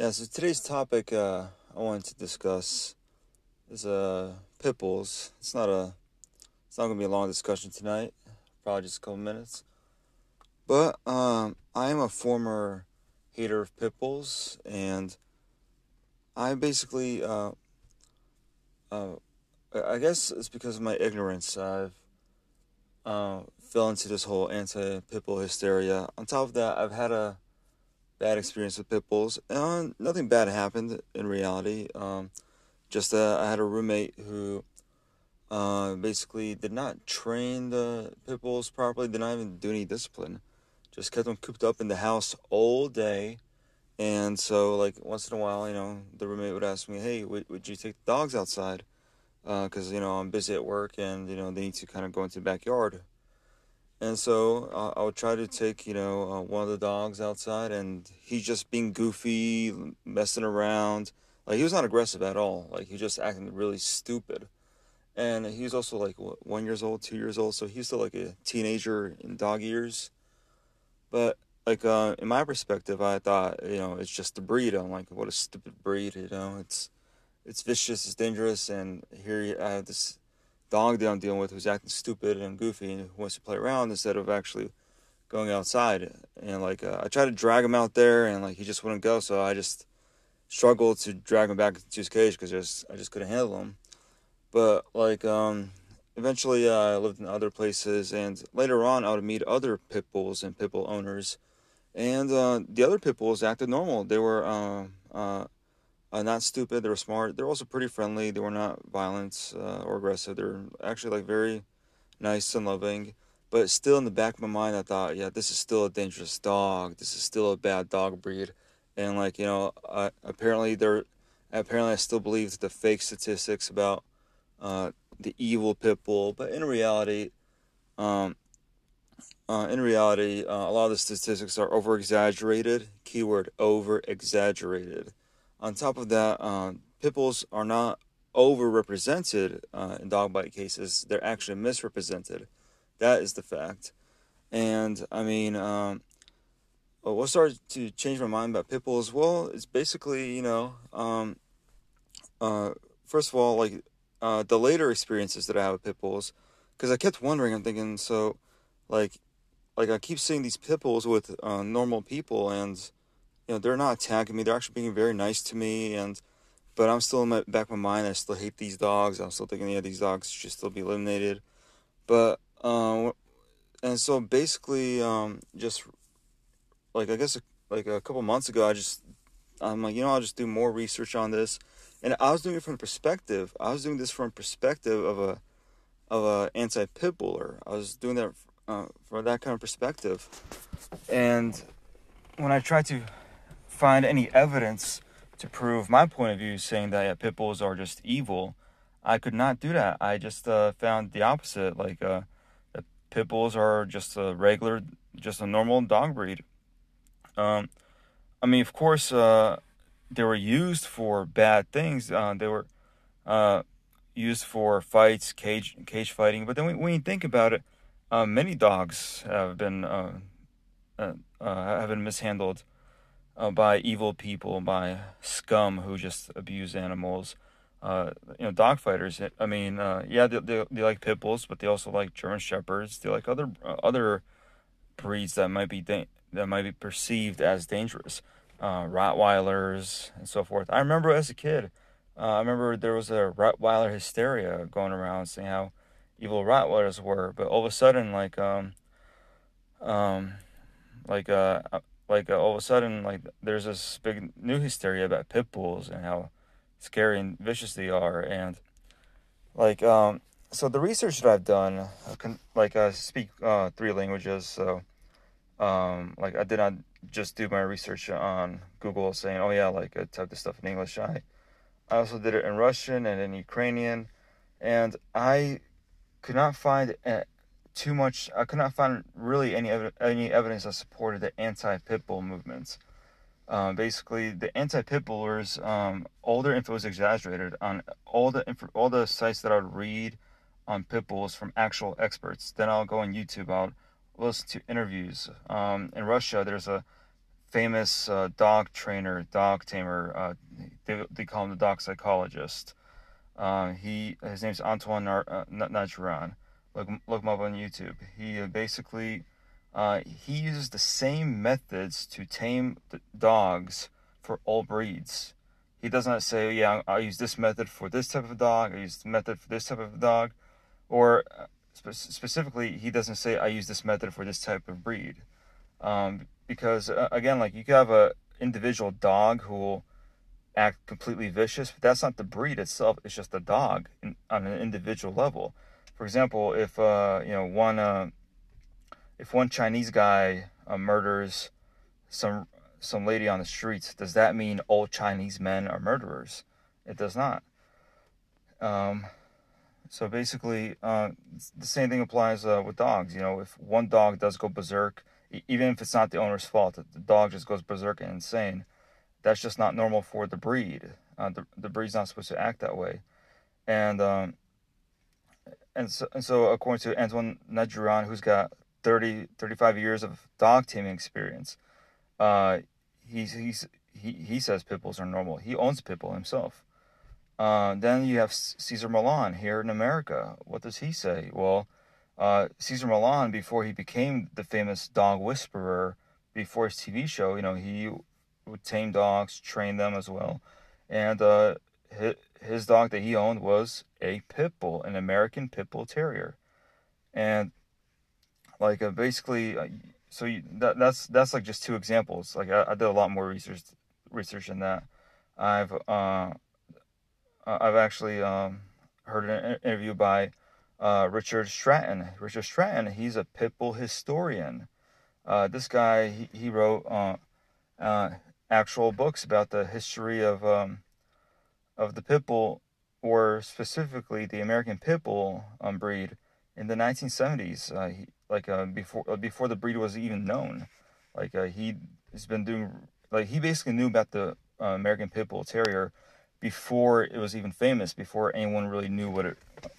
Yeah, so today's topic uh, I wanted to discuss is uh, pit bulls. It's not a, it's not gonna be a long discussion tonight. Probably just a couple minutes. But um, I am a former hater of pit bulls, and I basically, uh, uh, I guess it's because of my ignorance. I've uh, fell into this whole anti-pit bull hysteria. On top of that, I've had a bad experience with pit bulls. Uh, nothing bad happened in reality. Um, just uh, I had a roommate who uh, basically did not train the pit bulls properly, did not even do any discipline. Just kept them cooped up in the house all day. And so, like, once in a while, you know, the roommate would ask me, hey, would, would you take the dogs outside? Because, uh, you know, I'm busy at work and, you know, they need to kind of go into the backyard. And so uh, I would try to take, you know, uh, one of the dogs outside, and he's just being goofy, messing around. Like he was not aggressive at all. Like he was just acting really stupid. And he was also like what, one years old, two years old, so he's still like a teenager in dog years. But like uh, in my perspective, I thought you know it's just the breed. I'm like, what a stupid breed. You know, it's it's vicious, it's dangerous, and here I have this dog that I'm dealing with who's acting stupid and goofy and who wants to play around instead of actually going outside. And like uh, I tried to drag him out there, and like he just wouldn't go. So I just struggled to drag him back to his cage because just I just couldn't handle him. But like um, eventually, uh, I lived in other places, and later on, I would meet other pit bulls and pit bull owners. And uh, the other pit bulls acted normal. They were uh, not stupid. They were smart. They're also pretty friendly. They were not violent uh, or aggressive. They're actually like very nice and loving. But still, in the back of my mind, I thought, yeah, this is still a dangerous dog. This is still a bad dog breed. And like you know, I, apparently there, apparently I still believe the fake statistics about uh, the evil pit bull. But in reality, um, uh, in reality, uh, a lot of the statistics are over exaggerated. Keyword over exaggerated. On top of that, um, pit bulls are not overrepresented uh, in dog bite cases, they're actually misrepresented. That is the fact. And I mean, um, what started to change my mind about pit bulls? Well, it's basically, you know, um, uh, first of all, like uh, the later experiences that I have with pit bulls, because I kept wondering, I'm thinking, so, like, like I keep seeing these pit bulls with uh, normal people, and you know, they're not attacking me. They're actually being very nice to me. And, but I'm still in my back of my mind. I still hate these dogs. I'm still thinking, yeah, these dogs should still be eliminated. But, um, and so basically, um, just like, I guess like a couple months ago, I just, I'm like, you know, I'll just do more research on this. And I was doing it from the perspective, I was doing this from perspective of a, of a anti pit buller. I was doing that uh, from that kind of perspective. And when I tried to find any evidence to prove my point of view, saying that yeah, pit bulls are just evil. I could not do that. I just uh, found the opposite. Like uh, pit bulls are just a regular, just a normal dog breed. Um, I mean, of course, uh, they were used for bad things. Uh, they were uh, used for fights, cage cage fighting. But then when, when you think about it, uh, many dogs have been uh, uh have been mishandled uh, by evil people, by scum who just abuse animals. Uh, you know, dog fighters. I mean, uh, yeah, they, they, they like pit bulls, but they also like German shepherds. They like other uh, other breeds that might be da- that might be perceived as dangerous, uh, Rottweilers and so forth. I remember as a kid, uh, I remember there was a Rottweiler hysteria going around, saying how evil Rottweilers were. But all of a sudden, like um, um, like uh, like uh, all of a sudden like there's this big new hysteria about pit bulls and how scary and vicious they are. And like um so the research that I've done can, like I speak uh, three languages. So um like I did not just do my research on Google saying oh yeah like I type this stuff in English. I I also did it in Russian and in Ukrainian. And I could not find too much. I could not find really any ev- any evidence that supported the anti-pit bull movements. Um, basically, the anti-pit bullers, um, all their info is exaggerated on all the inf- all the sites that I would read on pit bulls from actual experts. Then I'll go on YouTube. I'll listen to interviews. Um, in Russia, there's a famous uh, dog trainer, dog tamer. Uh, they, they call him the dog psychologist. Uh, he his name's Antoine Nar- uh, Najuran. Look look him up on YouTube. He uh, basically uh, he uses the same methods to tame dogs for all breeds. He does not say, "Yeah, I use this method for this type of dog. I use the method for this type of dog," or uh, spe- specifically, he doesn't say, "I use this method for this type of breed." Um, because uh, again, like you could have a individual dog who will act completely vicious, but that's not the breed itself. It's just the dog in, on an individual level. For example, if uh, you know one uh, if one Chinese guy uh, murders some some lady on the streets, does that mean all Chinese men are murderers? It does not. Um, so basically, uh, the same thing applies uh, with dogs. You know, if one dog does go berserk, even if it's not the owner's fault, the dog just goes berserk and insane. That's just not normal for the breed. Uh, the the breed's not supposed to act that way, and um, and so and so according to Antoine Najuran, who's got 30, 35 years of dog taming experience, uh, he's he's he he says pit bulls are normal. He owns a pit bull himself. Uh, then you have Cesar Millan here in America. What does he say? Well, uh, Cesar Millan, before he became the famous dog whisperer, before his TV show, you know, he would tame dogs, train them as well. And uh, his, dog that he owned was a pit bull, an American pit bull terrier. And like uh, basically, uh, so you, that, that's that's like just two examples. Like I, I, did a lot more research research in that. I've uh, I've actually um, heard an interview by uh, Richard Stratton. Richard Stratton, he's a pit bull historian. Uh, this guy, he, he wrote uh, uh, actual books about the history of um, of the pit bull, or specifically the American pit bull um, breed in the 1970s. Uh, he, like uh, before uh, before the breed was even known, like he has been doing like he basically knew about the American pit bull terrier before it was even famous, before anyone really knew what it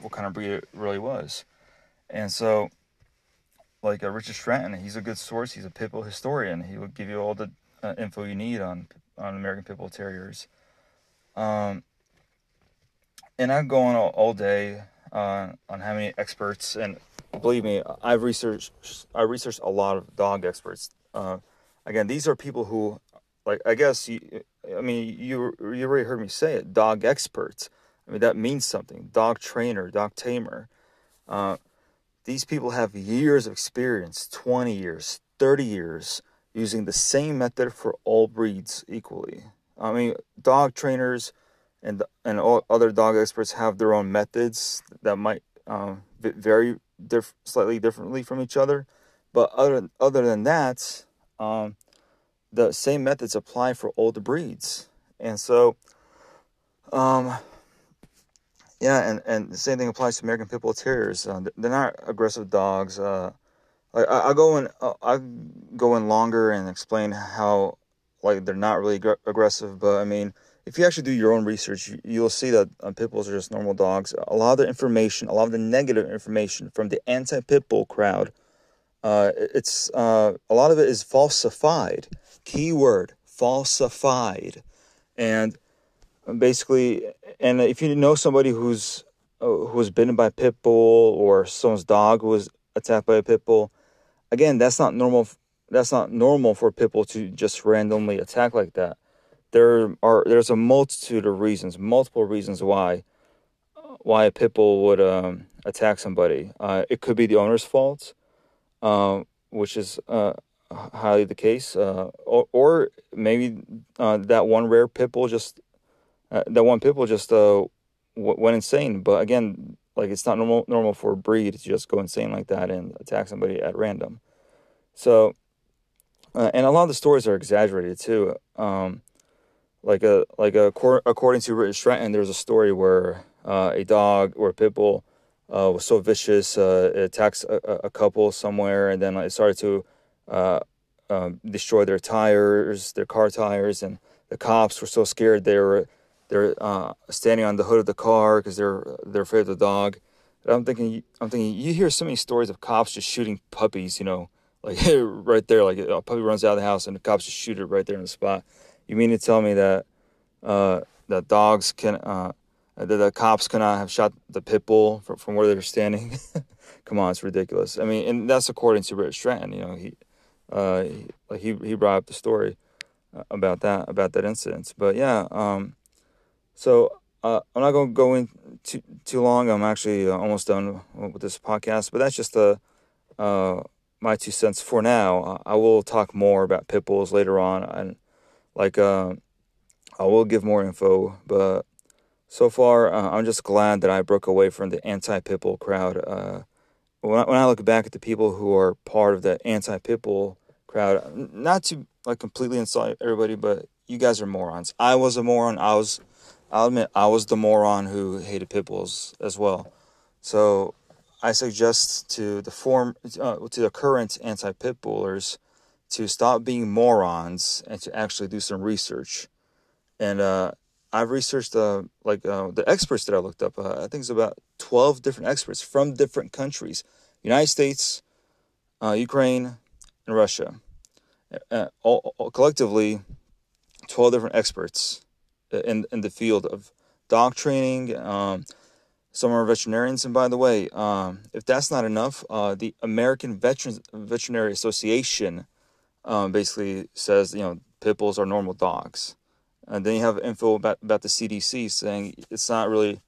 what kind of breed it really was. And so, like uh, Richard Stratton, he's a good source. He's a pit bull historian. He will give you all the uh, info you need on on American pit bull terriers. Um, and I go on all, all day uh, on how many experts, and believe me, I've researched I researched a lot of dog experts. Uh, again, these are people who, like, I guess you, I mean, you you already heard me say it, dog experts. I mean, that means something. Dog trainer, dog tamer. Uh, these people have years of experience 20 years, 30 years using the same method for all breeds equally. I mean, dog trainers and and all other dog experts have their own methods that might um, vary diff- slightly differently from each other. But other other than that, um, the same methods apply for all the breeds. And so, um, yeah, and, and the same thing applies to American Pit Bull Terriers. Uh, they're not aggressive dogs. Uh, I, I go in uh, I go in longer and explain how like they're not really ag- aggressive. But I mean, if you actually do your own research, you, will see that uh, pit bulls are just normal dogs. A lot of the information, a lot of the negative information from the anti-pit bull crowd, uh, it's uh, a lot of it is falsified. Keyword falsified, and basically, and if you know somebody who's uh, who was bitten by a pit bull or someone's dog was attacked by a pit bull, again, that's not normal. That's not normal for pit to just randomly attack like that. There are there's a multitude of reasons, multiple reasons why why a pit bull would um, attack somebody. Uh, it could be the owner's fault, uh, which is uh, highly the case, uh, or, or maybe uh, that one rare pit bull just uh, that one pit bull just w- went insane. But again, like it's not normal normal for a breed to just go insane like that and attack somebody at random. So, uh, and a lot of the stories are exaggerated too. Um, like a like a according to Richard Stratton, there's a story where uh, a dog or a pit bull uh, was so vicious uh, it attacks a, a, couple somewhere, and then it started to uh, um, destroy their tires, their car tires, and the cops were so scared they were they're uh, standing on the hood of the car because they're they're afraid of the dog. And I'm thinking, I'm thinking, you hear so many stories of cops just shooting puppies, you know, like right there, like a puppy runs out of the house and the cops just shoot it right there in the spot. You mean to tell me that uh, that dogs can uh, that the cops cannot have shot the pit bull from, from where they're standing? Come on, it's ridiculous. I mean, and that's according to Rich Stratton. You know, he uh, he, like he he brought up the story uh, about that about that incident. But yeah, um, so uh, I'm not to go in too too long. I'm actually uh, almost done with this podcast. But that's just a. uh, my two cents for now. I will talk more about pit bulls later on, and like uh, I will give more info. But so far, uh, I'm just glad that I broke away from the anti pit bull crowd. Uh, when I, when I look back at the people who are part of the anti pit bull crowd, not to like completely insult everybody, but you guys are morons. I was a moron. I was, I'll admit, I was the moron who hated pit bulls as well. So I suggest to the form uh, to the current anti-pit bullers to stop being morons and to actually do some research. And uh, I've researched uh, like uh, the experts that I looked up. Uh, I think it's about twelve different experts from different countries: United States, uh, Ukraine, and Russia. All, all, collectively, twelve different experts in in the field of dog training. Um, some are veterinarians, and by the way, um, if that's not enough, uh, the American Veterans Veterinary Association um, basically says you know pit bulls are normal dogs, and then you have info about about the CDC saying it's not really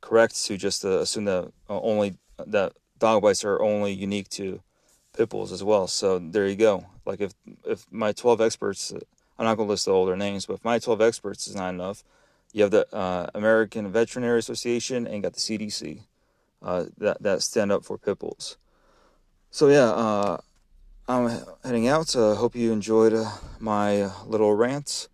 correct to just uh, assume that uh, only that dog bites are only unique to pit bulls as well. So there you go. Like if if my twelve experts, I'm not going to list all their names, but if my twelve experts is not enough you have the uh, American Veterinary Association and you got the CDC uh, that that stand up for pit bulls. So yeah, uh, I'm heading out. Uh, hope you enjoyed uh, my little rant.